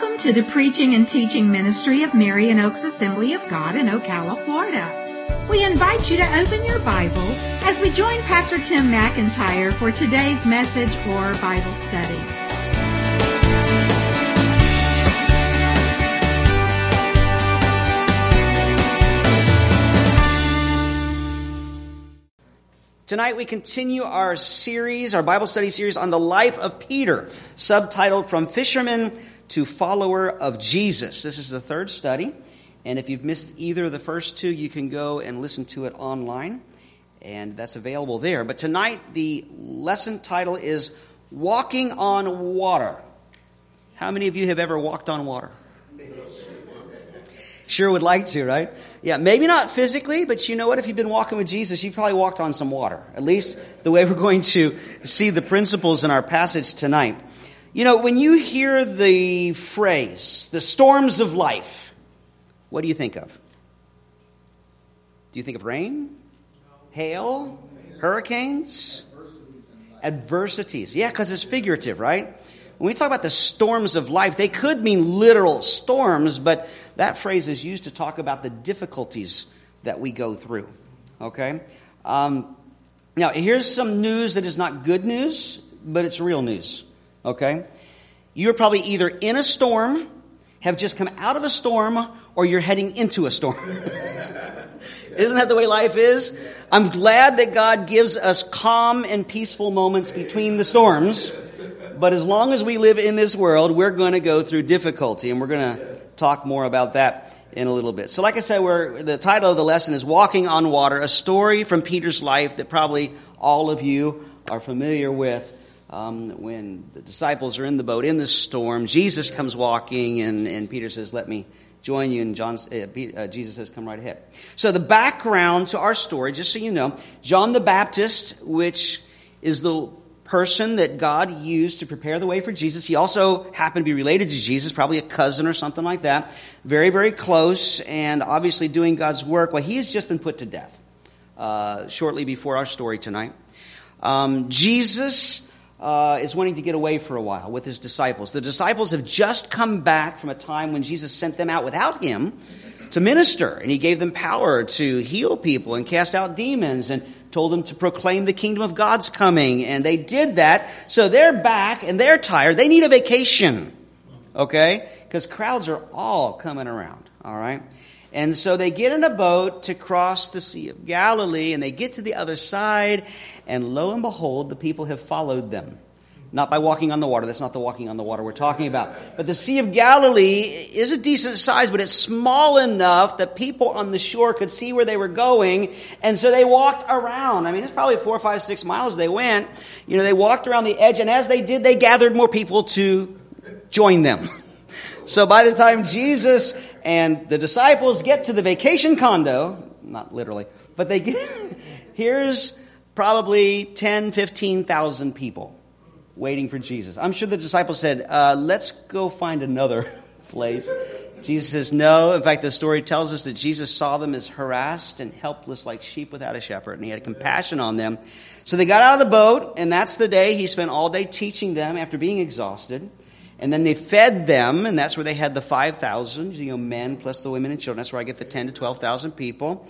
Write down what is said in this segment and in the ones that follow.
Welcome to the preaching and teaching ministry of Marion Oaks Assembly of God in Ocala, Florida. We invite you to open your Bible as we join Pastor Tim McIntyre for today's message or Bible study. Tonight we continue our series, our Bible study series on the life of Peter, subtitled From Fisherman to Follower of Jesus. This is the third study, and if you've missed either of the first two, you can go and listen to it online, and that's available there. But tonight the lesson title is Walking on Water. How many of you have ever walked on water? Sure would like to, right? Yeah, maybe not physically, but you know what? If you've been walking with Jesus, you've probably walked on some water. At least the way we're going to see the principles in our passage tonight. You know, when you hear the phrase, the storms of life, what do you think of? Do you think of rain? Hail? Hurricanes? Adversities. Yeah, because it's figurative, right? When we talk about the storms of life, they could mean literal storms, but that phrase is used to talk about the difficulties that we go through. Okay? Um, now, here's some news that is not good news, but it's real news. Okay? You're probably either in a storm, have just come out of a storm, or you're heading into a storm. Isn't that the way life is? I'm glad that God gives us calm and peaceful moments between the storms but as long as we live in this world, we're going to go through difficulty, and we're going to talk more about that in a little bit. So, like I said, we're, the title of the lesson is Walking on Water, a story from Peter's life that probably all of you are familiar with. Um, when the disciples are in the boat in the storm, Jesus comes walking, and, and Peter says, Let me join you. And John, uh, Jesus says, Come right ahead. So, the background to our story, just so you know, John the Baptist, which is the person that God used to prepare the way for Jesus. He also happened to be related to Jesus, probably a cousin or something like that. Very, very close, and obviously doing God's work. Well, he has just been put to death uh, shortly before our story tonight. Um, Jesus uh, is wanting to get away for a while with his disciples. The disciples have just come back from a time when Jesus sent them out without him to minister, and he gave them power to heal people and cast out demons and told them to proclaim the kingdom of God's coming, and they did that. So they're back and they're tired. They need a vacation. Okay? Because crowds are all coming around. All right? And so they get in a boat to cross the Sea of Galilee, and they get to the other side, and lo and behold, the people have followed them. Not by walking on the water. That's not the walking on the water we're talking about. But the Sea of Galilee is a decent size, but it's small enough that people on the shore could see where they were going. And so they walked around. I mean, it's probably four, five, six miles they went. You know, they walked around the edge, and as they did, they gathered more people to join them. So by the time Jesus and the disciples get to the vacation condo, not literally, but they get, here's probably 10, 15,000 people waiting for Jesus. I'm sure the disciples said, uh, let's go find another place. Jesus says, no. In fact, the story tells us that Jesus saw them as harassed and helpless like sheep without a shepherd, and he had compassion on them. So they got out of the boat, and that's the day he spent all day teaching them after being exhausted. And then they fed them, and that's where they had the 5,000, you know, men plus the women and children. That's where I get the 10 to 12,000 people.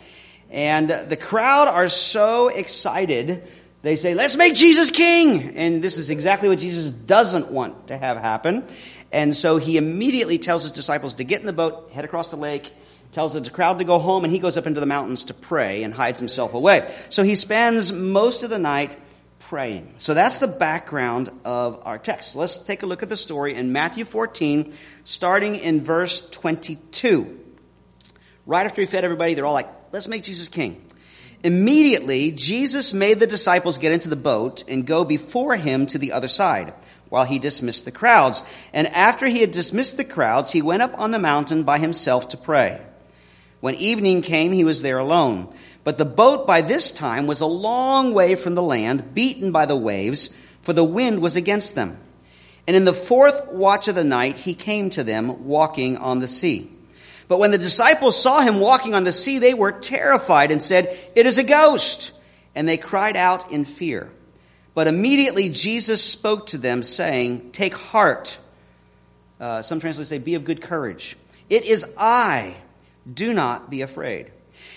And the crowd are so excited they say, let's make Jesus king. And this is exactly what Jesus doesn't want to have happen. And so he immediately tells his disciples to get in the boat, head across the lake, tells the crowd to go home, and he goes up into the mountains to pray and hides himself away. So he spends most of the night praying. So that's the background of our text. Let's take a look at the story in Matthew 14, starting in verse 22. Right after he fed everybody, they're all like, let's make Jesus king. Immediately, Jesus made the disciples get into the boat and go before him to the other side while he dismissed the crowds. And after he had dismissed the crowds, he went up on the mountain by himself to pray. When evening came, he was there alone. But the boat by this time was a long way from the land, beaten by the waves, for the wind was against them. And in the fourth watch of the night, he came to them walking on the sea. But when the disciples saw him walking on the sea, they were terrified and said, It is a ghost! And they cried out in fear. But immediately Jesus spoke to them, saying, Take heart, Uh, some translators say, Be of good courage. It is I. Do not be afraid.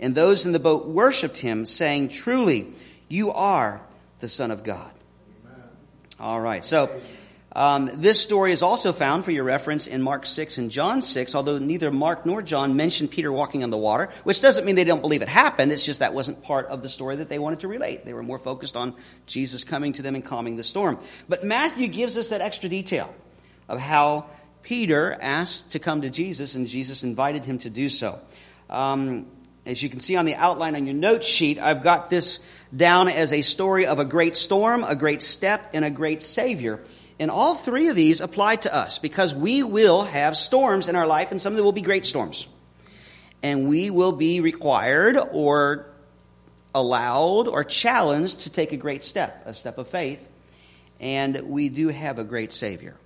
and those in the boat worshipped him, saying, Truly, you are the Son of God. Amen. All right, so um, this story is also found for your reference in Mark 6 and John 6, although neither Mark nor John mention Peter walking on the water, which doesn't mean they don't believe it happened. It's just that wasn't part of the story that they wanted to relate. They were more focused on Jesus coming to them and calming the storm. But Matthew gives us that extra detail of how Peter asked to come to Jesus and Jesus invited him to do so. Um, as you can see on the outline on your note sheet, I've got this down as a story of a great storm, a great step, and a great Savior. And all three of these apply to us because we will have storms in our life, and some of them will be great storms. And we will be required or allowed or challenged to take a great step, a step of faith. And we do have a great Savior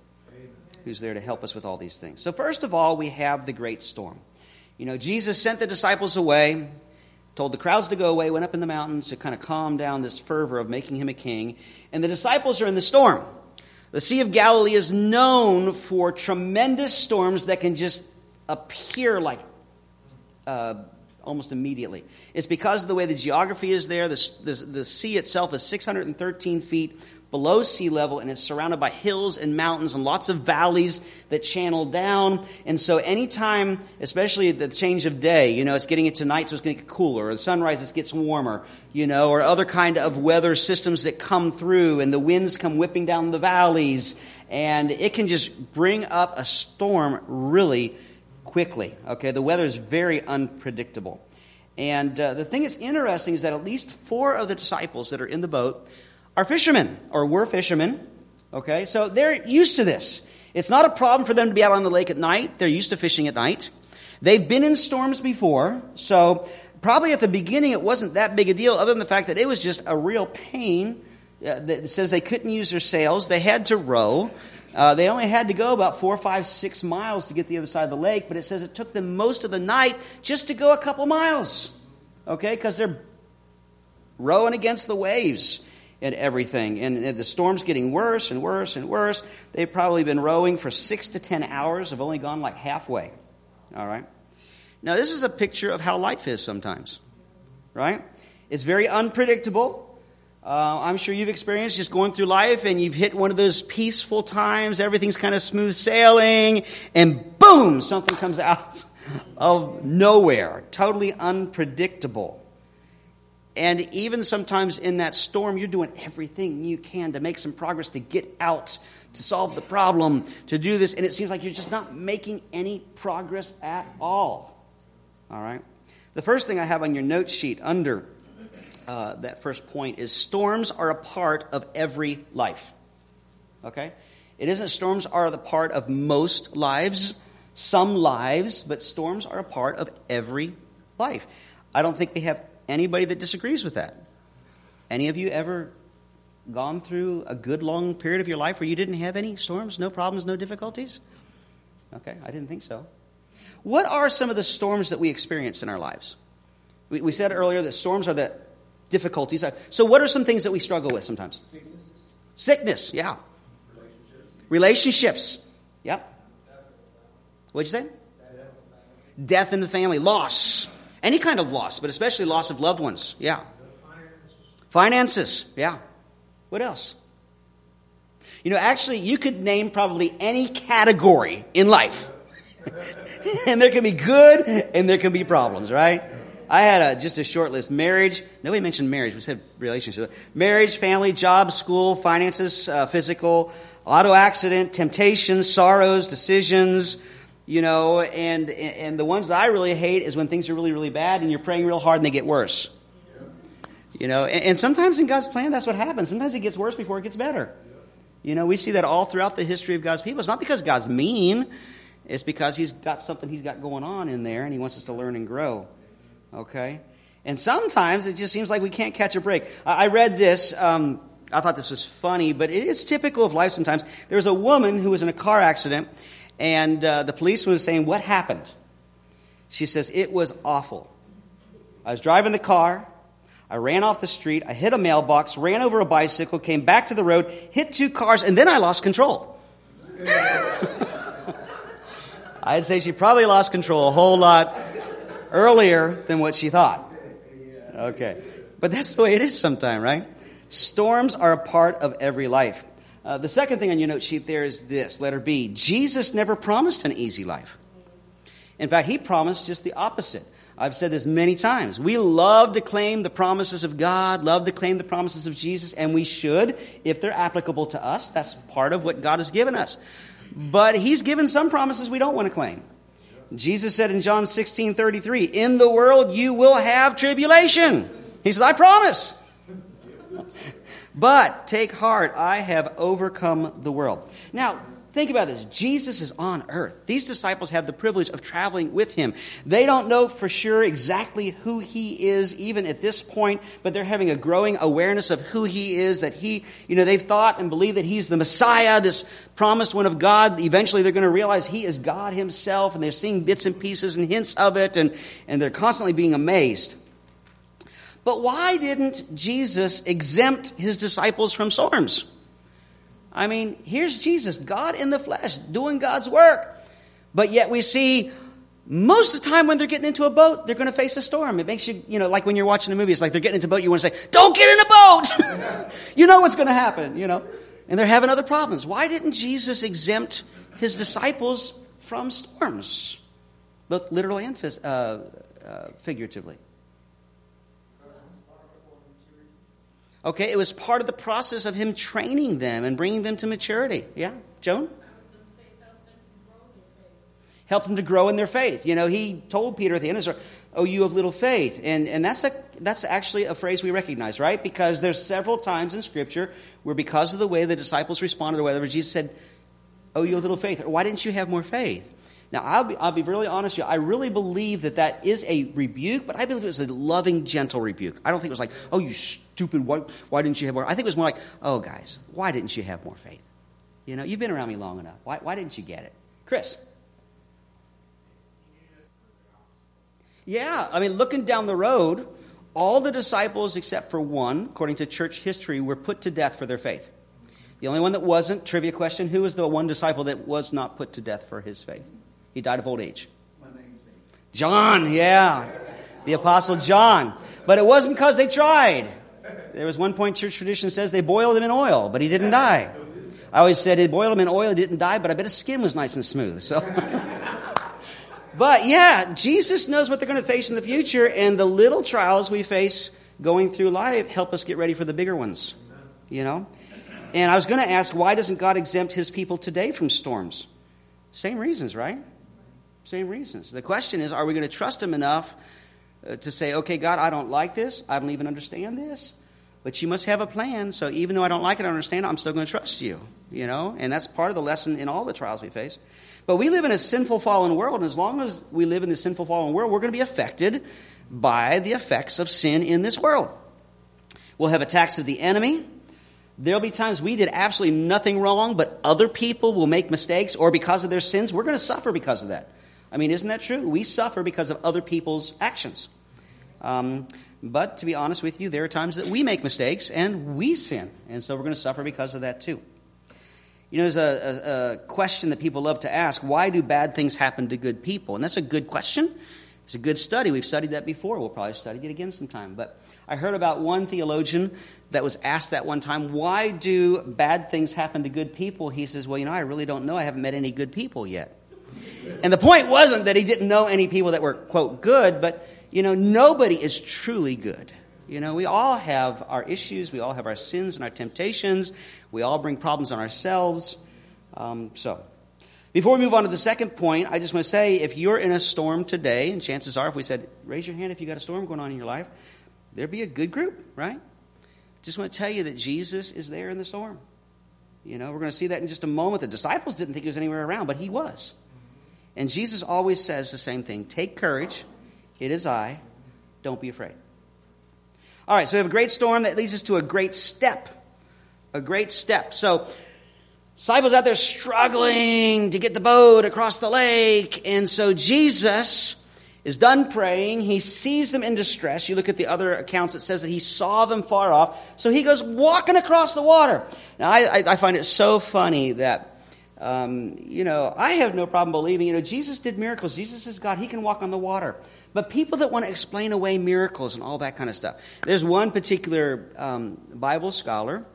who's there to help us with all these things. So, first of all, we have the great storm. You know, Jesus sent the disciples away, told the crowds to go away, went up in the mountains to kind of calm down this fervor of making him a king. And the disciples are in the storm. The Sea of Galilee is known for tremendous storms that can just appear like uh, almost immediately. It's because of the way the geography is there. The, the, the sea itself is 613 feet below sea level and it's surrounded by hills and mountains and lots of valleys that channel down. And so anytime, especially the change of day, you know, it's getting into night, so it's going to get cooler, or the sunrise, it gets warmer, you know, or other kind of weather systems that come through and the winds come whipping down the valleys and it can just bring up a storm really quickly. Okay, the weather is very unpredictable. And uh, the thing that's interesting is that at least four of the disciples that are in the boat are fishermen, or were fishermen. Okay, so they're used to this. It's not a problem for them to be out on the lake at night. They're used to fishing at night. They've been in storms before, so probably at the beginning it wasn't that big a deal, other than the fact that it was just a real pain. Uh, that says they couldn't use their sails. They had to row. Uh, they only had to go about four, five, six miles to get the other side of the lake, but it says it took them most of the night just to go a couple miles. Okay, because they're rowing against the waves and everything. And the storm's getting worse and worse and worse. They've probably been rowing for six to ten hours, have only gone like halfway. All right? Now, this is a picture of how life is sometimes, right? It's very unpredictable. Uh, I'm sure you've experienced just going through life and you've hit one of those peaceful times, everything's kind of smooth sailing, and boom, something comes out of nowhere. Totally unpredictable. And even sometimes in that storm, you're doing everything you can to make some progress, to get out, to solve the problem, to do this, and it seems like you're just not making any progress at all. All right? The first thing I have on your note sheet under uh, that first point is storms are a part of every life. Okay? It isn't storms are the part of most lives, some lives, but storms are a part of every life. I don't think we have anybody that disagrees with that. Any of you ever gone through a good long period of your life where you didn't have any storms, no problems, no difficulties? Okay, I didn't think so. What are some of the storms that we experience in our lives? We, we said earlier that storms are the difficulties. Uh, so, what are some things that we struggle with sometimes? Sickness, Sickness yeah. Relationships. Relationships. Yep. What'd you say? Death in the family. Loss. Any kind of loss, but especially loss of loved ones. Yeah. Finances. Yeah. What else? You know, actually, you could name probably any category in life. and there can be good and there can be problems, right? I had a, just a short list. Marriage. Nobody mentioned marriage. We said relationship. Marriage, family, job, school, finances, uh, physical, auto accident, temptations, sorrows, decisions, you know, and, and the ones that I really hate is when things are really, really bad and you're praying real hard and they get worse. You know, and, and sometimes in God's plan, that's what happens. Sometimes it gets worse before it gets better. You know, we see that all throughout the history of God's people. It's not because God's mean. It's because he's got something he's got going on in there and he wants us to learn and grow. Okay? And sometimes it just seems like we can't catch a break. I read this. Um, I thought this was funny, but it is typical of life sometimes. There was a woman who was in a car accident, and uh, the policeman was saying, What happened? She says, It was awful. I was driving the car. I ran off the street. I hit a mailbox, ran over a bicycle, came back to the road, hit two cars, and then I lost control. I'd say she probably lost control a whole lot earlier than what she thought. Okay. But that's the way it is sometimes, right? Storms are a part of every life. Uh, the second thing on your note sheet there is this letter B. Jesus never promised an easy life. In fact, he promised just the opposite. I've said this many times. We love to claim the promises of God, love to claim the promises of Jesus, and we should if they're applicable to us. That's part of what God has given us. But He's given some promises we don't want to claim. Jesus said in John 16 33, In the world you will have tribulation. He says, I promise. But take heart, I have overcome the world. Now, Think about this. Jesus is on earth. These disciples have the privilege of traveling with him. They don't know for sure exactly who he is, even at this point, but they're having a growing awareness of who he is, that he, you know, they've thought and believed that he's the Messiah, this promised one of God. Eventually they're going to realize he is God himself, and they're seeing bits and pieces and hints of it, and, and they're constantly being amazed. But why didn't Jesus exempt his disciples from storms? I mean, here's Jesus, God in the flesh, doing God's work. But yet we see most of the time when they're getting into a boat, they're going to face a storm. It makes you, you know, like when you're watching a movie, it's like they're getting into a boat, you want to say, don't get in a boat! you know what's going to happen, you know? And they're having other problems. Why didn't Jesus exempt his disciples from storms? Both literally and uh, uh, figuratively. Okay, it was part of the process of him training them and bringing them to maturity. Yeah, Joan? Help them to grow in their faith. You know, he told Peter at the end of story, Oh, you have little faith. And, and that's, a, that's actually a phrase we recognize, right? Because there's several times in Scripture where, because of the way the disciples responded or whatever, Jesus said, Oh, you have little faith. Or why didn't you have more faith? Now, I'll be, I'll be really honest with you. I really believe that that is a rebuke, but I believe it was a loving, gentle rebuke. I don't think it was like, oh, you stupid, why, why didn't you have more? I think it was more like, oh, guys, why didn't you have more faith? You know, you've been around me long enough. Why, why didn't you get it? Chris? Yeah, I mean, looking down the road, all the disciples except for one, according to church history, were put to death for their faith. The only one that wasn't, trivia question, who was the one disciple that was not put to death for his faith? He died of old age. John, yeah. The Apostle John. But it wasn't because they tried. There was one point church tradition says they boiled him in oil, but he didn't die. I always said they boiled him in oil, he didn't die, but I bet his skin was nice and smooth. So But yeah, Jesus knows what they're going to face in the future, and the little trials we face going through life help us get ready for the bigger ones. You know? And I was going to ask, why doesn't God exempt his people today from storms? Same reasons, right? Same reasons. The question is, are we going to trust Him enough uh, to say, okay, God, I don't like this. I don't even understand this. But you must have a plan. So even though I don't like it, I understand it, I'm still going to trust you. You know? And that's part of the lesson in all the trials we face. But we live in a sinful, fallen world. And as long as we live in this sinful, fallen world, we're going to be affected by the effects of sin in this world. We'll have attacks of the enemy. There'll be times we did absolutely nothing wrong, but other people will make mistakes, or because of their sins, we're going to suffer because of that. I mean, isn't that true? We suffer because of other people's actions. Um, but to be honest with you, there are times that we make mistakes and we sin. And so we're going to suffer because of that too. You know, there's a, a, a, question that people love to ask why do bad things happen to good people? And that's a good question. It's a good study. We've studied that before. We'll probably study it again sometime. But I heard about one theologian that was asked that one time, why do bad things happen to good people? He says, well, you know, I really don't know. I haven't met any good people yet. And the point wasn't that he didn't know any people that were, quote, good, but, you know, nobody is truly good. You know, we all have our issues, we all have our sins and our temptations, we all bring problems on ourselves. Um, so, before we move on to the second point, I just want to say if you're in a storm today, and chances are if we said, raise your hand if you got a storm going on in your life, there'd be a good group, right? Just want to tell you that Jesus is there in the storm. You know, we're going to see that in just a moment. The disciples didn't think he was anywhere around, but he was. And Jesus always says the same thing take courage, it is I, don't be afraid. All right, so we have a great storm that leads us to a great step. A great step. So, disciples out there struggling to get the boat across the lake. And so Jesus is done praying. He sees them in distress. You look at the other accounts, it says that he saw them far off. So he goes walking across the water. Now, I, I find it so funny that, um, you know, I have no problem believing, you know, Jesus did miracles. Jesus is God. He can walk on the water. But people that want to explain away miracles and all that kind of stuff. There's one particular um, Bible scholar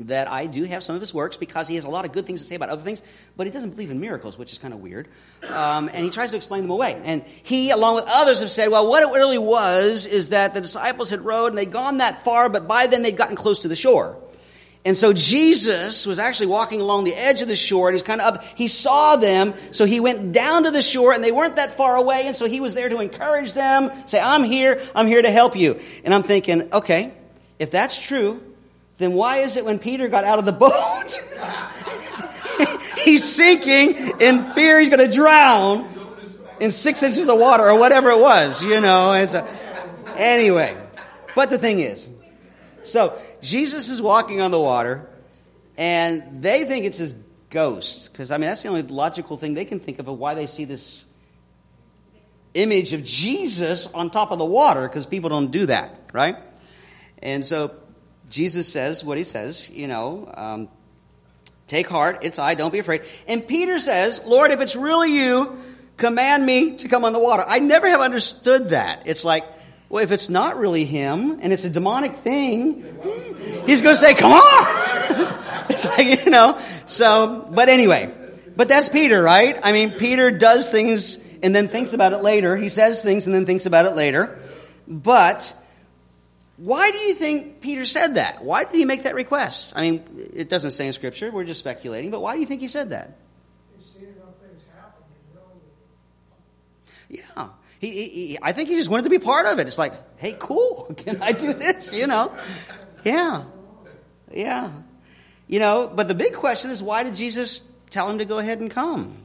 that I do have some of his works because he has a lot of good things to say about other things, but he doesn't believe in miracles, which is kind of weird. Um, and he tries to explain them away. And he, along with others, have said, well, what it really was is that the disciples had rowed and they'd gone that far, but by then they'd gotten close to the shore. And so Jesus was actually walking along the edge of the shore and he's kind of up. He saw them, so he went down to the shore and they weren't that far away. And so he was there to encourage them, say, I'm here, I'm here to help you. And I'm thinking, okay, if that's true, then why is it when Peter got out of the boat, he's sinking in fear he's going to drown in six inches of water or whatever it was, you know? So, anyway, but the thing is, so Jesus is walking on the water, and they think it's his ghost. Because, I mean, that's the only logical thing they can think of of why they see this image of Jesus on top of the water, because people don't do that, right? And so Jesus says what he says, you know, um, take heart, it's I, don't be afraid. And Peter says, Lord, if it's really you, command me to come on the water. I never have understood that. It's like, well, if it's not really him and it's a demonic thing, he's going to say, come on. it's like, you know, so, but anyway, but that's Peter, right? I mean, Peter does things and then thinks about it later. He says things and then thinks about it later. But why do you think Peter said that? Why did he make that request? I mean, it doesn't say in Scripture. We're just speculating. But why do you think he said that? Yeah. He, he, he, I think he just wanted to be part of it. It's like, hey, cool. Can I do this? You know? Yeah. Yeah. You know, but the big question is why did Jesus tell him to go ahead and come?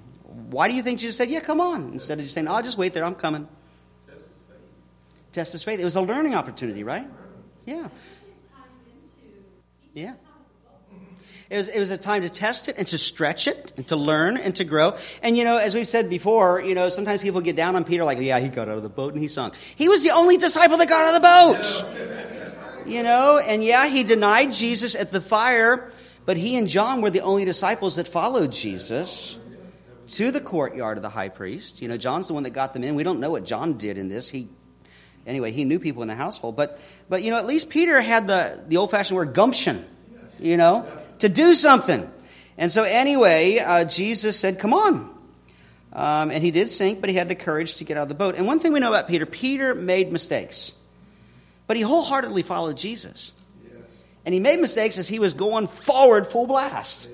Why do you think Jesus said, yeah, come on? Instead of just saying, I'll just wait there, I'm coming. Test his faith. Test his faith. It was a learning opportunity, right? Yeah. Yeah. It was, it was a time to test it and to stretch it and to learn and to grow. And you know, as we've said before, you know, sometimes people get down on Peter like, yeah, he got out of the boat and he sunk. He was the only disciple that got out of the boat. You know, and yeah, he denied Jesus at the fire, but he and John were the only disciples that followed Jesus to the courtyard of the high priest. You know, John's the one that got them in. We don't know what John did in this. He anyway, he knew people in the household. But but you know, at least Peter had the, the old fashioned word gumption, you know, to do something. And so anyway, uh, Jesus said, Come on. Um, and he did sink, but he had the courage to get out of the boat. And one thing we know about Peter, Peter made mistakes. But he wholeheartedly followed Jesus. And he made mistakes as he was going forward full blast.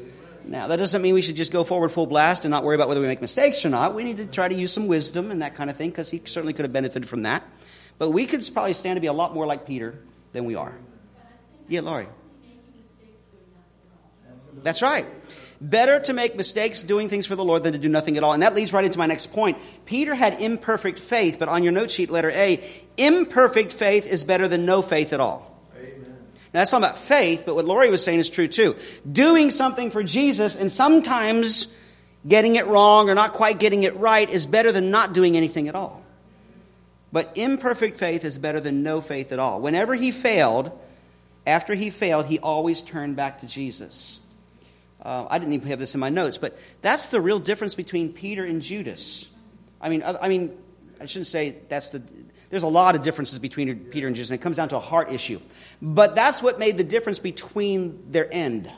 Now, that doesn't mean we should just go forward full blast and not worry about whether we make mistakes or not. We need to try to use some wisdom and that kind of thing because he certainly could have benefited from that. But we could probably stand to be a lot more like Peter than we are. Yeah, Laurie. That's right. Better to make mistakes doing things for the Lord than to do nothing at all. And that leads right into my next point. Peter had imperfect faith, but on your note sheet, letter A, imperfect faith is better than no faith at all. Now, that's not about faith, but what Laurie was saying is true too. Doing something for Jesus and sometimes getting it wrong or not quite getting it right is better than not doing anything at all. But imperfect faith is better than no faith at all. Whenever he failed, after he failed, he always turned back to Jesus. Uh, I didn't even have this in my notes, but that's the real difference between Peter and Judas. I mean, I, I mean, I shouldn't say that's the. There's a lot of differences between Peter and Judas, and it comes down to a heart issue. But that's what made the difference between their end.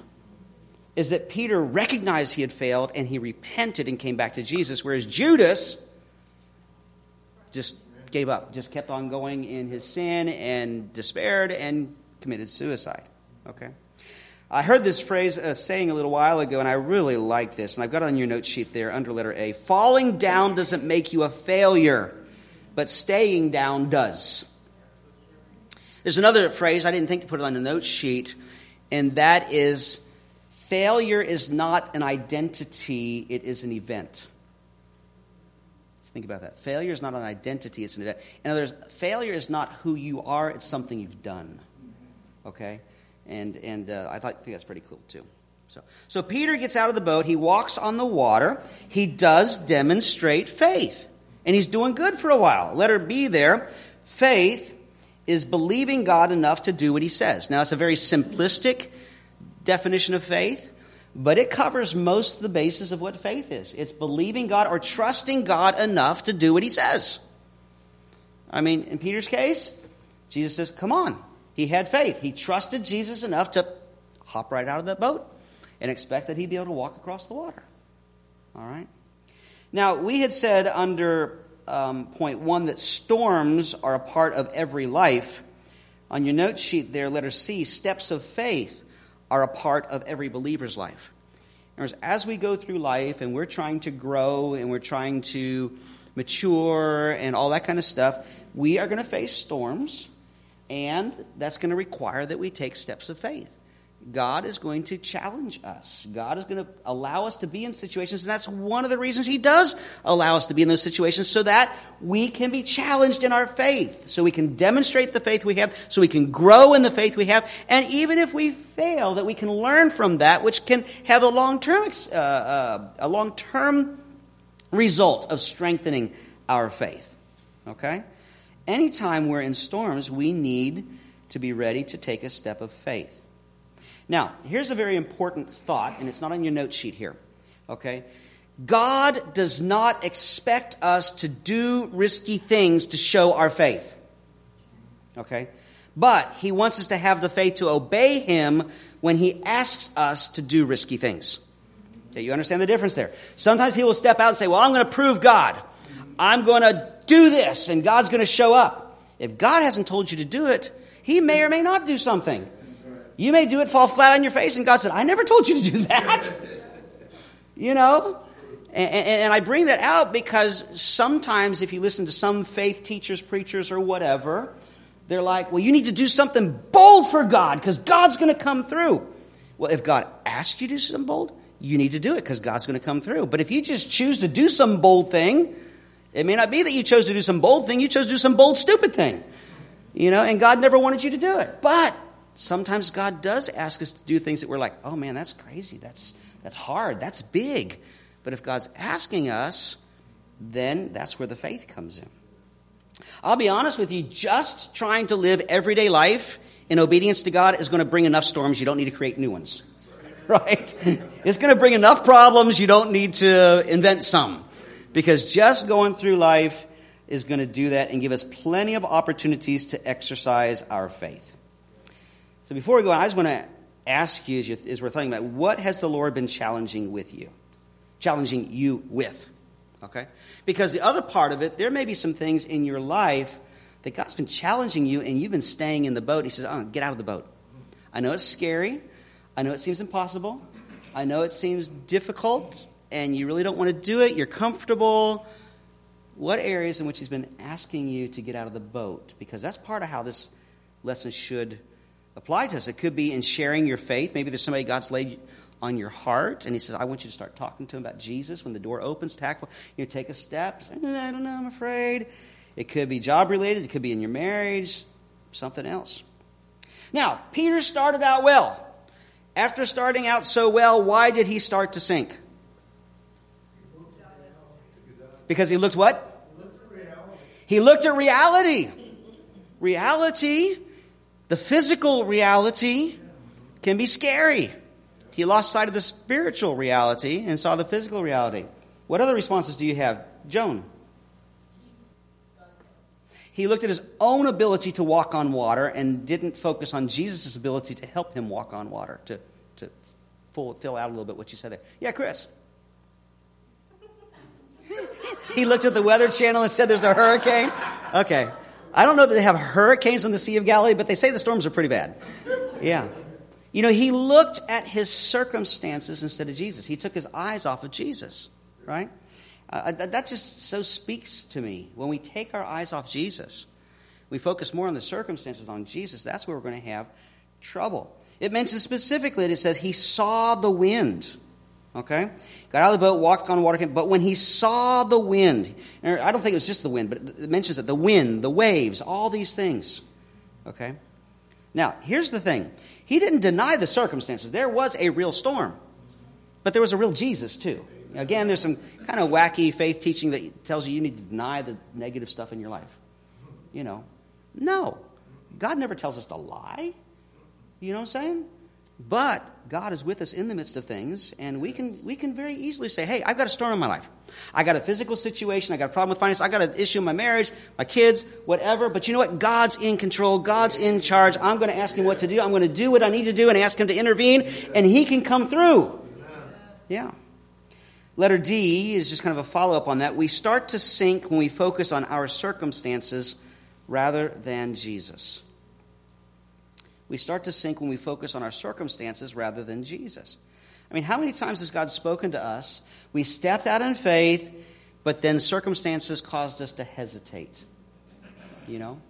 Is that Peter recognized he had failed and he repented and came back to Jesus, whereas Judas just gave up, just kept on going in his sin and despaired and committed suicide. Okay? I heard this phrase uh, saying a little while ago, and I really like this, and I've got it on your note sheet there under letter A. Falling down doesn't make you a failure, but staying down does. There's another phrase, I didn't think to put it on the note sheet, and that is failure is not an identity, it is an event. Think about that. Failure is not an identity, it's an event. In other words, failure is not who you are, it's something you've done. Okay? And, and uh, I thought, think that's pretty cool, too. So, so Peter gets out of the boat. He walks on the water. He does demonstrate faith. And he's doing good for a while. Let her be there. Faith is believing God enough to do what he says. Now, it's a very simplistic definition of faith, but it covers most of the basis of what faith is. It's believing God or trusting God enough to do what he says. I mean, in Peter's case, Jesus says, Come on. He had faith. He trusted Jesus enough to hop right out of that boat and expect that he'd be able to walk across the water. All right? Now, we had said under um, point one that storms are a part of every life. On your note sheet there, letter C, steps of faith are a part of every believer's life. In Words, as we go through life and we're trying to grow and we're trying to mature and all that kind of stuff, we are going to face storms, and that's going to require that we take steps of faith. God is going to challenge us. God is going to allow us to be in situations, and that's one of the reasons He does allow us to be in those situations so that we can be challenged in our faith, so we can demonstrate the faith we have, so we can grow in the faith we have, and even if we fail, that we can learn from that, which can have a long term uh, uh, a long term result of strengthening our faith. Okay? Anytime we're in storms, we need to be ready to take a step of faith. Now, here's a very important thought, and it's not on your note sheet here. Okay? God does not expect us to do risky things to show our faith. Okay? But He wants us to have the faith to obey Him when He asks us to do risky things. Okay, you understand the difference there? Sometimes people step out and say, Well, I'm going to prove God. I'm going to do this, and God's going to show up. If God hasn't told you to do it, He may or may not do something. You may do it, fall flat on your face, and God said, I never told you to do that. you know? And, and, I bring that out because sometimes if you listen to some faith teachers, preachers, or whatever, they're like, well, you need to do something bold for God because God's going to come through. Well, if God asks you to do something bold, you need to do it because God's going to come through. But if you just choose to do some bold thing, it may not be that you chose to do some bold thing, you chose to do some bold, stupid thing. You know, and God never wanted you to do it. But sometimes God does ask us to do things that we're like, oh man, that's crazy. That's, that's hard. That's big. But if God's asking us, then that's where the faith comes in. I'll be honest with you, just trying to live everyday life in obedience to God is going to bring enough storms. You don't need to create new ones. Right? It's going to bring enough problems. You don't need to invent some. Because just going through life is going to do that and give us plenty of opportunities to exercise our faith. So before we go on, I just want to ask you as, you, as we're talking about what has the Lord been challenging with you? Challenging you with. Okay? Because the other part of it, there may be some things in your life that God's been challenging you and you've been staying in the boat. He says, Oh, get out of the boat. I know it's scary. I know it seems impossible. I know it seems difficult and you really don't want to do it. You're comfortable. What areas in which He's been asking you to get out of the boat? Because that's part of how this lesson should apply to us. It could be in sharing your faith. Maybe there's somebody God's laid on your heart, and He says, I want you to start talking to Him about Jesus. When the door opens, tackle, you know, take a step. Say, I don't know, I'm afraid. It could be job related, it could be in your marriage, something else. Now, Peter started out well. After starting out so well, why did he start to sink? Because he looked what? He looked at reality. Reality the physical reality can be scary. He lost sight of the spiritual reality and saw the physical reality. What other responses do you have? Joan. He looked at his own ability to walk on water and didn't focus on Jesus' ability to help him walk on water, to, to fill out a little bit what you said there. Yeah, Chris. He looked at the Weather Channel and said there's a hurricane. Okay. I don't know that they have hurricanes in the Sea of Galilee, but they say the storms are pretty bad. Yeah. You know, he looked at his circumstances instead of Jesus. He took his eyes off of Jesus, right? Uh, that just so speaks to me. When we take our eyes off Jesus, we focus more on the circumstances on Jesus, that's where we're going to have trouble. It mentions specifically, it says, he saw the wind. Okay? Got out of the boat, walked on water, but when he saw the wind, I don't think it was just the wind, but it mentions that the wind, the waves, all these things. Okay? Now, here's the thing. He didn't deny the circumstances. There was a real storm. But there was a real Jesus, too. Again, there's some kind of wacky faith teaching that tells you you need to deny the negative stuff in your life. You know, no. God never tells us to lie. You know what I'm saying? But God is with us in the midst of things, and we can, we can very easily say, hey, I've got a storm in my life. I got a physical situation, I got a problem with finance, I got an issue in my marriage, my kids, whatever. But you know what? God's in control, God's in charge. I'm going to ask Him what to do. I'm going to do what I need to do and ask Him to intervene, and He can come through. Yeah. Letter D is just kind of a follow up on that. We start to sink when we focus on our circumstances rather than Jesus. We start to sink when we focus on our circumstances rather than Jesus. I mean, how many times has God spoken to us? We stepped out in faith, but then circumstances caused us to hesitate. You know?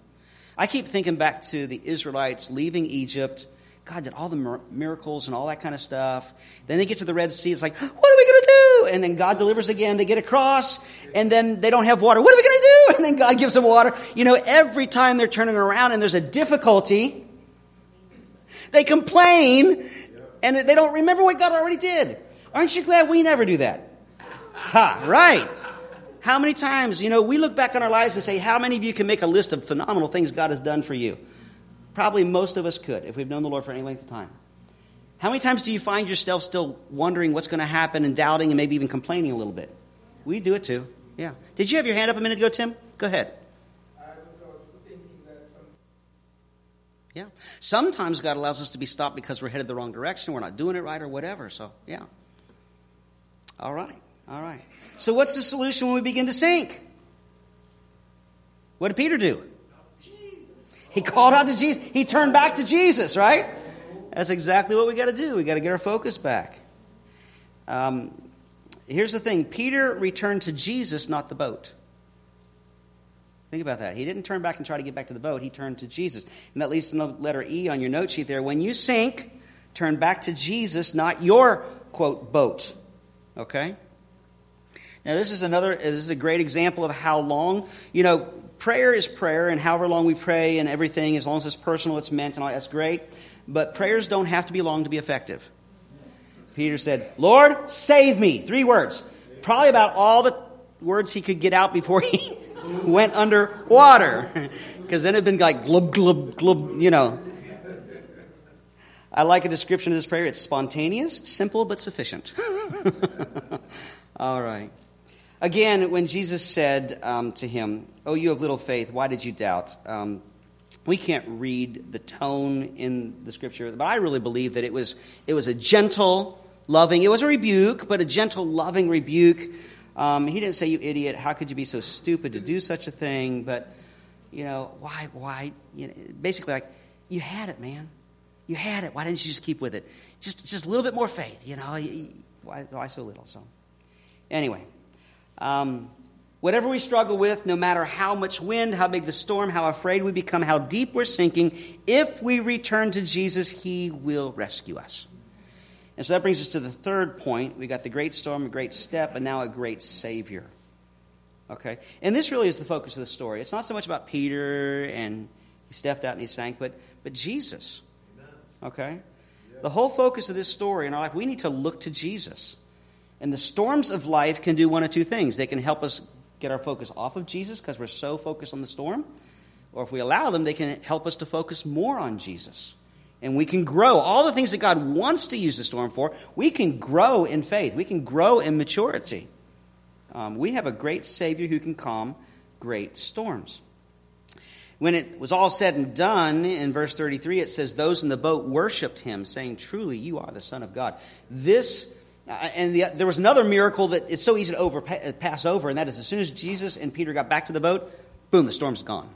I keep thinking back to the Israelites leaving Egypt. God did all the miracles and all that kind of stuff. Then they get to the Red Sea. It's like, what are we going to do? And then God delivers again. They get across, and then they don't have water. What are we going to do? And then God gives them water. You know, every time they're turning around and there's a difficulty, they complain and they don't remember what God already did. Aren't you glad we never do that? Ha, right. How many times, you know, we look back on our lives and say, how many of you can make a list of phenomenal things God has done for you? Probably most of us could if we've known the Lord for any length of time. How many times do you find yourself still wondering what's going to happen and doubting and maybe even complaining a little bit? We do it too. Yeah. Did you have your hand up a minute ago, Tim? Go ahead. Yeah. Sometimes God allows us to be stopped because we're headed the wrong direction, we're not doing it right, or whatever. So, yeah. All right. All right. So, what's the solution when we begin to sink? What did Peter do? He called out to Jesus. He turned back to Jesus, right? That's exactly what we got to do. We got to get our focus back. Um, here's the thing Peter returned to Jesus, not the boat. Think about that. He didn't turn back and try to get back to the boat. He turned to Jesus. And that leads to the letter E on your note sheet there. When you sink, turn back to Jesus, not your, quote, boat. Okay? Now, this is another, this is a great example of how long, you know, prayer is prayer, and however long we pray and everything, as long as it's personal, it's meant, and all that's great. But prayers don't have to be long to be effective. Peter said, Lord, save me. Three words. Probably about all the words he could get out before he went under water. Because then it'd been like glub, glub, glub, you know. I like a description of this prayer. It's spontaneous, simple, but sufficient. All right. Again, when Jesus said um, to him, Oh, you have little faith, why did you doubt? Um, we can't read the tone in the scripture, but I really believe that it was, it was a gentle, loving, it was a rebuke, but a gentle, loving rebuke um, he didn't say, "You idiot! How could you be so stupid to do such a thing?" But you know, why? Why? You know, basically, like you had it, man. You had it. Why didn't you just keep with it? Just, just a little bit more faith. You know, why, why so little? So, anyway, um, whatever we struggle with, no matter how much wind, how big the storm, how afraid we become, how deep we're sinking, if we return to Jesus, He will rescue us. And so that brings us to the third point. We got the great storm, a great step, and now a great Savior. Okay? And this really is the focus of the story. It's not so much about Peter and he stepped out and he sank, but, but Jesus. Okay? The whole focus of this story in our life, we need to look to Jesus. And the storms of life can do one of two things. They can help us get our focus off of Jesus because we're so focused on the storm. Or if we allow them, they can help us to focus more on Jesus and we can grow. All the things that God wants to use the storm for, we can grow in faith. We can grow in maturity. Um, we have a great Savior who can calm great storms. When it was all said and done, in verse 33, it says, Those in the boat worshiped him, saying, Truly, you are the Son of God. This, uh, and the, there was another miracle that it's so easy to over, pass over, and that is as soon as Jesus and Peter got back to the boat, boom, the storm's gone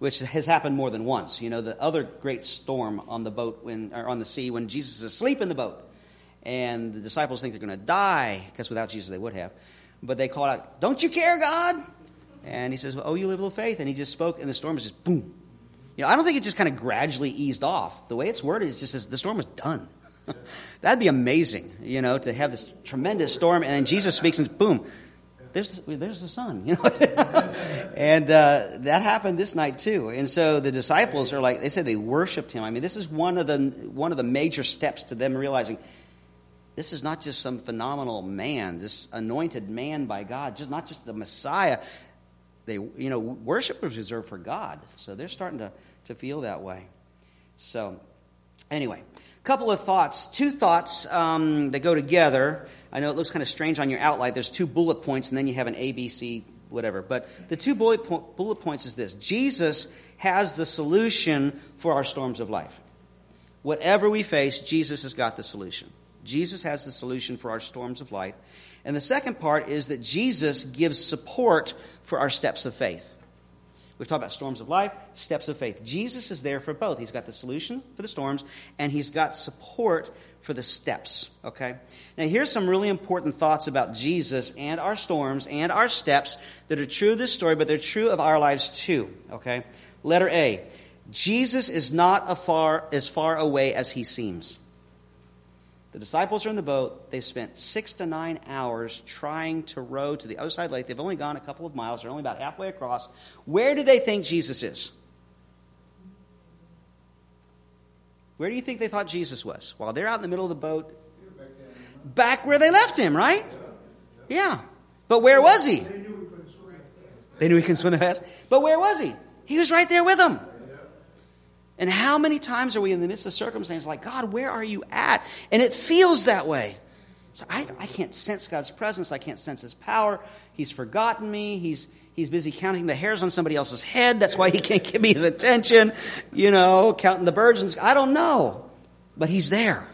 which has happened more than once. You know, the other great storm on the boat when, or on the sea when Jesus is asleep in the boat, and the disciples think they're going to die because without Jesus they would have. But they call out, "Don't you care, God?" And he says, "Oh, you live little faith." And he just spoke, and the storm was just boom. You know, I don't think it just kind of gradually eased off. The way it's worded, it just says the storm was done. That'd be amazing, you know, to have this tremendous storm, and then Jesus speaks, and boom, there's there's the sun, you know. and uh, that happened this night too. And so the disciples are like they said they worshipped him. I mean, this is one of the one of the major steps to them realizing this is not just some phenomenal man, this anointed man by God, just not just the Messiah. They, you know, worship was reserved for God, so they're starting to to feel that way. So, anyway, couple of thoughts, two thoughts um, that go together. I know it looks kind of strange on your outline. There's two bullet points, and then you have an A, B, C, whatever. But the two bullet, po- bullet points is this Jesus has the solution for our storms of life. Whatever we face, Jesus has got the solution. Jesus has the solution for our storms of life. And the second part is that Jesus gives support for our steps of faith. We've talked about storms of life, steps of faith. Jesus is there for both. He's got the solution for the storms, and he's got support for the steps. Okay? Now, here's some really important thoughts about Jesus and our storms and our steps that are true of this story, but they're true of our lives too. Okay? Letter A Jesus is not far, as far away as he seems. The disciples are in the boat. They've spent six to nine hours trying to row to the other side of the lake. They've only gone a couple of miles. They're only about halfway across. Where do they think Jesus is? Where do you think they thought Jesus was? While they're out in the middle of the boat, back where they left him, right? Yeah. But where was he? They knew he couldn't swim that fast. But where was he? He was right there with them. And how many times are we in the midst of circumstances like, God, where are you at? And it feels that way. So I, I can't sense God's presence. I can't sense His power. He's forgotten me. He's, he's busy counting the hairs on somebody else's head. That's why he can't give me his attention. You know, counting the. And, I don't know. But He's there.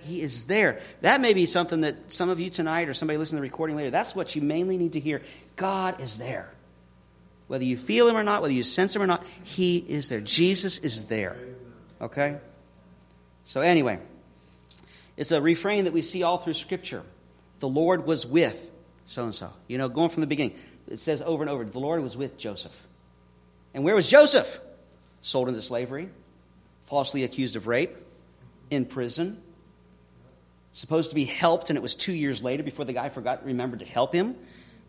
He is there. That may be something that some of you tonight or somebody listening to the recording later, that's what you mainly need to hear. God is there. Whether you feel him or not, whether you sense him or not, he is there. Jesus is there. Okay? So, anyway, it's a refrain that we see all through Scripture. The Lord was with so and so. You know, going from the beginning, it says over and over the Lord was with Joseph. And where was Joseph? Sold into slavery, falsely accused of rape, in prison, supposed to be helped, and it was two years later before the guy forgot, remembered to help him.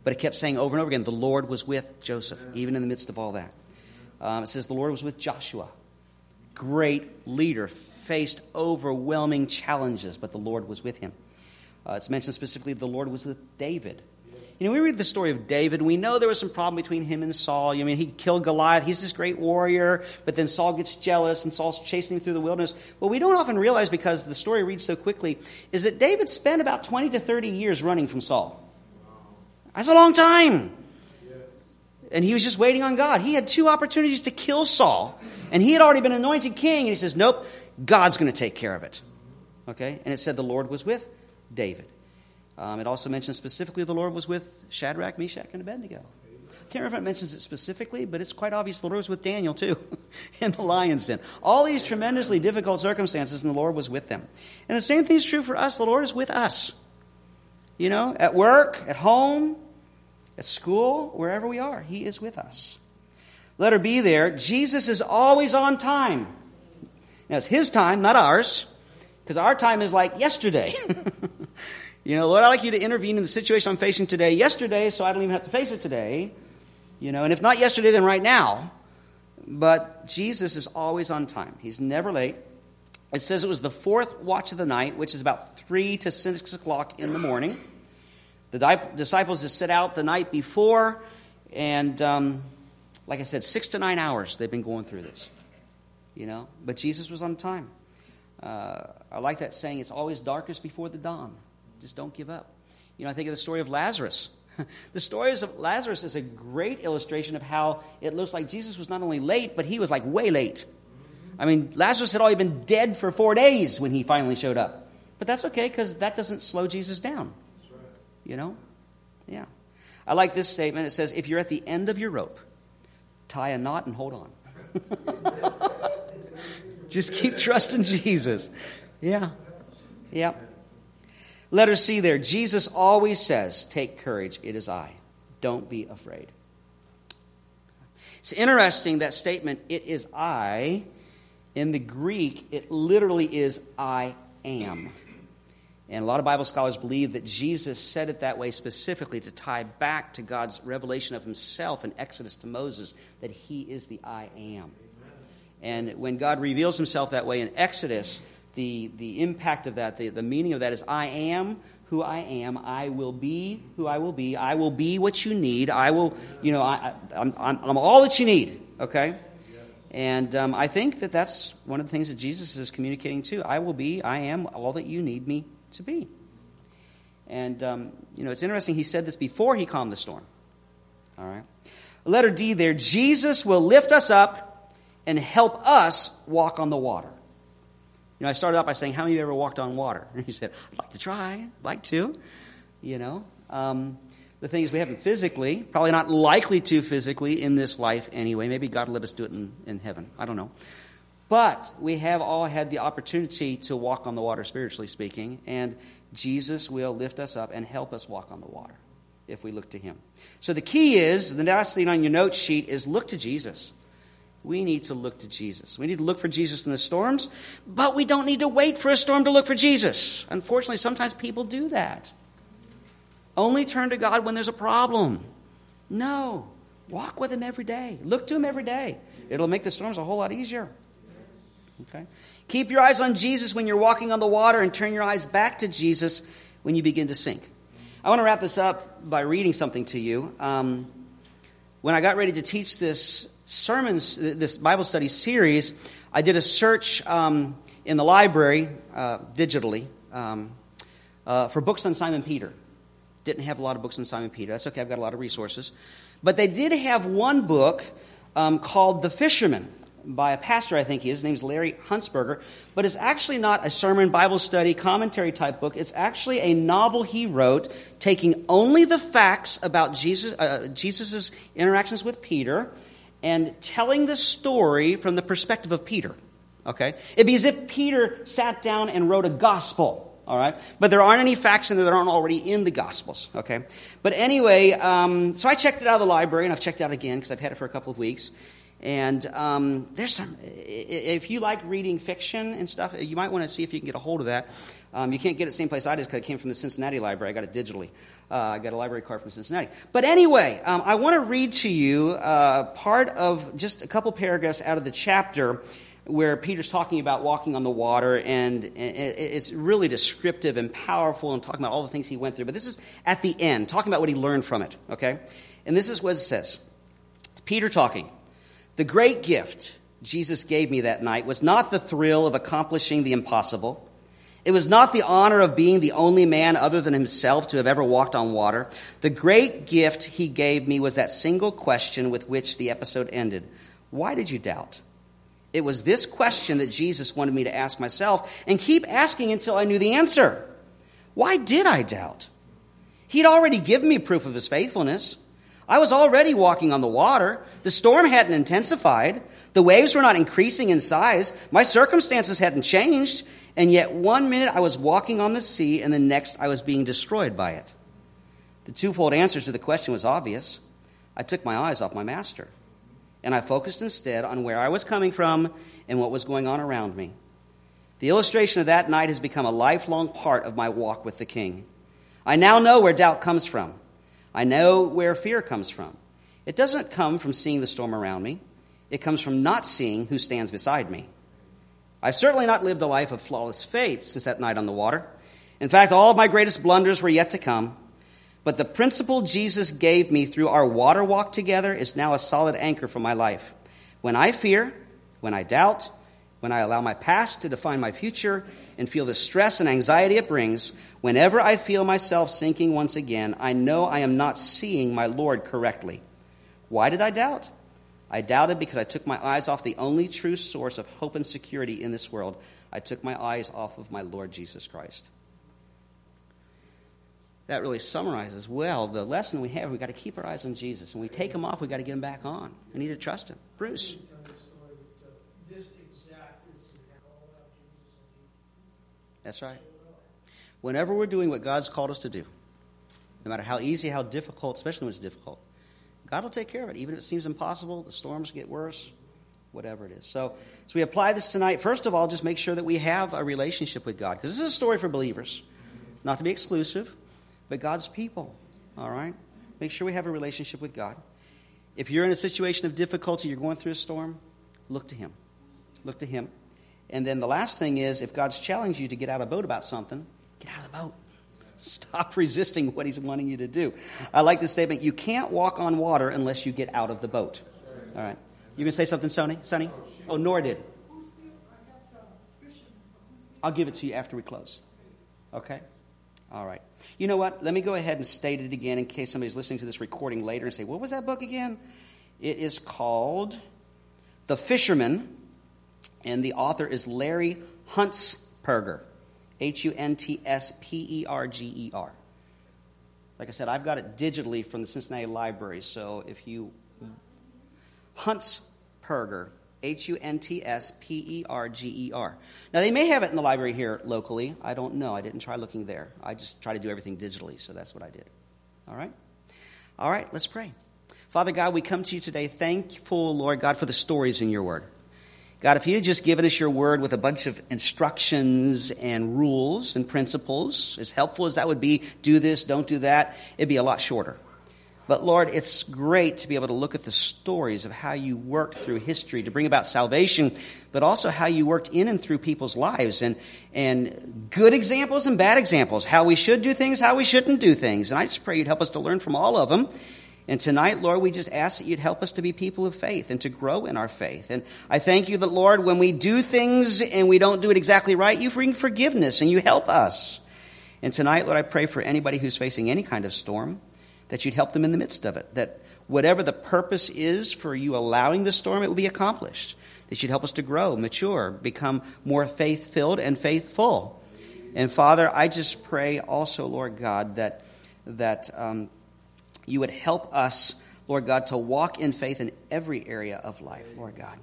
But it kept saying over and over again, the Lord was with Joseph, even in the midst of all that. Um, it says the Lord was with Joshua. Great leader, faced overwhelming challenges, but the Lord was with him. Uh, it's mentioned specifically the Lord was with David. You know, we read the story of David, we know there was some problem between him and Saul. I mean, he killed Goliath. He's this great warrior, but then Saul gets jealous and Saul's chasing him through the wilderness. What we don't often realize because the story reads so quickly is that David spent about 20 to 30 years running from Saul. That's a long time. And he was just waiting on God. He had two opportunities to kill Saul, and he had already been anointed king, and he says, Nope, God's going to take care of it. Okay? And it said the Lord was with David. Um, it also mentions specifically the Lord was with Shadrach, Meshach, and Abednego. I can't remember if it mentions it specifically, but it's quite obvious the Lord was with Daniel too, in the lion's den. All these tremendously difficult circumstances, and the Lord was with them. And the same thing is true for us. The Lord is with us. You know, at work, at home, at school, wherever we are, He is with us. Let her be there. Jesus is always on time. Now, it's His time, not ours, because our time is like yesterday. you know, Lord, I'd like you to intervene in the situation I'm facing today yesterday so I don't even have to face it today. You know, and if not yesterday, then right now. But Jesus is always on time. He's never late. It says it was the fourth watch of the night, which is about 3 to 6 o'clock in the morning. The disciples had set out the night before, and um, like I said, six to nine hours they've been going through this. You know, but Jesus was on time. Uh, I like that saying, it's always darkest before the dawn. Just don't give up. You know, I think of the story of Lazarus. the story of Lazarus is a great illustration of how it looks like Jesus was not only late, but he was like way late. I mean, Lazarus had already been dead for four days when he finally showed up. But that's okay because that doesn't slow Jesus down. You know? Yeah. I like this statement. It says, if you're at the end of your rope, tie a knot and hold on. Just keep trusting Jesus. Yeah. Yeah. Let her see there. Jesus always says, Take courage, it is I. Don't be afraid. It's interesting that statement, it is I. In the Greek, it literally is I am. And a lot of Bible scholars believe that Jesus said it that way specifically to tie back to God's revelation of himself in Exodus to Moses, that he is the I am. And when God reveals himself that way in Exodus, the, the impact of that, the, the meaning of that is I am who I am. I will be who I will be. I will be what you need. I will, you know, I, am I'm, I'm all that you need, okay? And um, I think that that's one of the things that Jesus is communicating too. I will be, I am all that you need me to be. And, um, you know, it's interesting, he said this before he calmed the storm. All right? Letter D there Jesus will lift us up and help us walk on the water. You know, I started out by saying, How many of you ever walked on water? And he said, I'd like to try, I'd like to. You know, um, the thing is, we haven't physically, probably not likely to physically in this life anyway. Maybe God will let us do it in, in heaven. I don't know. But we have all had the opportunity to walk on the water, spiritually speaking, and Jesus will lift us up and help us walk on the water if we look to Him. So the key is the last thing on your note sheet is look to Jesus. We need to look to Jesus. We need to look for Jesus in the storms, but we don't need to wait for a storm to look for Jesus. Unfortunately, sometimes people do that. Only turn to God when there's a problem. No. Walk with Him every day. Look to Him every day. It'll make the storms a whole lot easier. Okay? Keep your eyes on Jesus when you're walking on the water and turn your eyes back to Jesus when you begin to sink. I want to wrap this up by reading something to you. Um, when I got ready to teach this sermons, this Bible study series, I did a search um, in the library uh, digitally um, uh, for books on Simon Peter. Didn't have a lot of books on Simon Peter. That's okay, I've got a lot of resources. But they did have one book um, called The Fisherman by a pastor, I think he is. His name's Larry Huntsperger. But it's actually not a sermon, Bible study, commentary type book. It's actually a novel he wrote, taking only the facts about Jesus' uh, Jesus's interactions with Peter and telling the story from the perspective of Peter. Okay? It'd be as if Peter sat down and wrote a gospel. All right? But there aren't any facts in there that aren't already in the Gospels. Okay? But anyway, um, so I checked it out of the library, and I've checked it out again because I've had it for a couple of weeks. And um, there's some, if you like reading fiction and stuff, you might want to see if you can get a hold of that. Um, you can't get it the same place I did because it came from the Cincinnati library. I got it digitally. Uh, I got a library card from Cincinnati. But anyway, um, I want to read to you uh, part of just a couple paragraphs out of the chapter where Peter's talking about walking on the water, and it's really descriptive and powerful and talking about all the things he went through. But this is at the end, talking about what he learned from it, okay? And this is what it says Peter talking. The great gift Jesus gave me that night was not the thrill of accomplishing the impossible. It was not the honor of being the only man other than himself to have ever walked on water. The great gift he gave me was that single question with which the episode ended Why did you doubt? It was this question that Jesus wanted me to ask myself and keep asking until I knew the answer. Why did I doubt? He'd already given me proof of his faithfulness. I was already walking on the water. The storm hadn't intensified. The waves were not increasing in size. My circumstances hadn't changed. And yet, one minute I was walking on the sea, and the next I was being destroyed by it. The twofold answer to the question was obvious. I took my eyes off my master, and I focused instead on where I was coming from and what was going on around me. The illustration of that night has become a lifelong part of my walk with the King. I now know where doubt comes from. I know where fear comes from. It doesn't come from seeing the storm around me, it comes from not seeing who stands beside me. I've certainly not lived a life of flawless faith since that night on the water. In fact, all of my greatest blunders were yet to come. But the principle Jesus gave me through our water walk together is now a solid anchor for my life. When I fear, when I doubt, when I allow my past to define my future and feel the stress and anxiety it brings, whenever I feel myself sinking once again, I know I am not seeing my Lord correctly. Why did I doubt? I doubted because I took my eyes off the only true source of hope and security in this world. I took my eyes off of my Lord Jesus Christ. That really summarizes well the lesson we have. We've got to keep our eyes on Jesus. When we take them off, we've got to get them back on. We need to trust him. Bruce. That's right. Whenever we're doing what God's called us to do, no matter how easy, how difficult, especially when it's difficult, God will take care of it. Even if it seems impossible, the storms get worse, whatever it is. So, so we apply this tonight. First of all, just make sure that we have a relationship with God, because this is a story for believers, not to be exclusive, but God's people. All right, make sure we have a relationship with God. If you're in a situation of difficulty, you're going through a storm, look to Him. Look to Him. And then the last thing is, if God's challenged you to get out of the boat about something, get out of the boat. Stop resisting what He's wanting you to do. I like this statement you can't walk on water unless you get out of the boat. All right. You can say something, Sonny? Sonny? Oh, Nora did. I'll give it to you after we close. Okay? All right. You know what? Let me go ahead and state it again in case somebody's listening to this recording later and say, what was that book again? It is called The Fisherman, and the author is Larry Huntsperger. H U N T S P E R G E R. Like I said, I've got it digitally from the Cincinnati Library, so if you. Huntsperger, H U N T S P E R G E R. Now, they may have it in the library here locally. I don't know. I didn't try looking there. I just try to do everything digitally, so that's what I did. All right? All right, let's pray. Father God, we come to you today thankful, Lord God, for the stories in your word. God, if you had just given us your word with a bunch of instructions and rules and principles, as helpful as that would be, do this, don't do that, it'd be a lot shorter. But Lord, it's great to be able to look at the stories of how you worked through history to bring about salvation, but also how you worked in and through people's lives and, and good examples and bad examples, how we should do things, how we shouldn't do things. And I just pray you'd help us to learn from all of them. And tonight, Lord, we just ask that you'd help us to be people of faith and to grow in our faith. And I thank you that, Lord, when we do things and we don't do it exactly right, you bring forgiveness and you help us. And tonight, Lord, I pray for anybody who's facing any kind of storm that you'd help them in the midst of it, that whatever the purpose is for you allowing the storm, it will be accomplished. That you'd help us to grow, mature, become more faith filled and faithful. And Father, I just pray also, Lord God, that, that um, you would help us, Lord God, to walk in faith in every area of life, Lord God.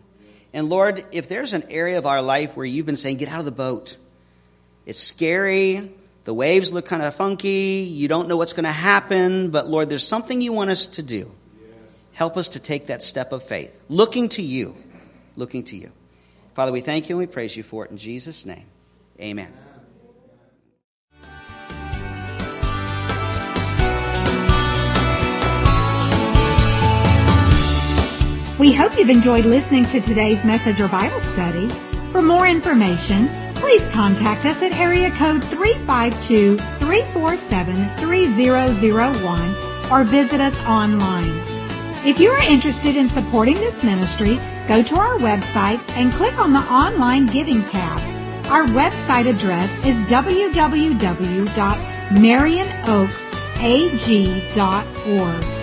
And Lord, if there's an area of our life where you've been saying, get out of the boat, it's scary, the waves look kind of funky. You don't know what's going to happen, but Lord, there's something you want us to do. Help us to take that step of faith, looking to you. Looking to you. Father, we thank you and we praise you for it in Jesus' name. Amen. We hope you've enjoyed listening to today's message or Bible study. For more information, please contact us at area code 352-347-3001 or visit us online. If you are interested in supporting this ministry, go to our website and click on the online giving tab. Our website address is www.marionoaksag.org.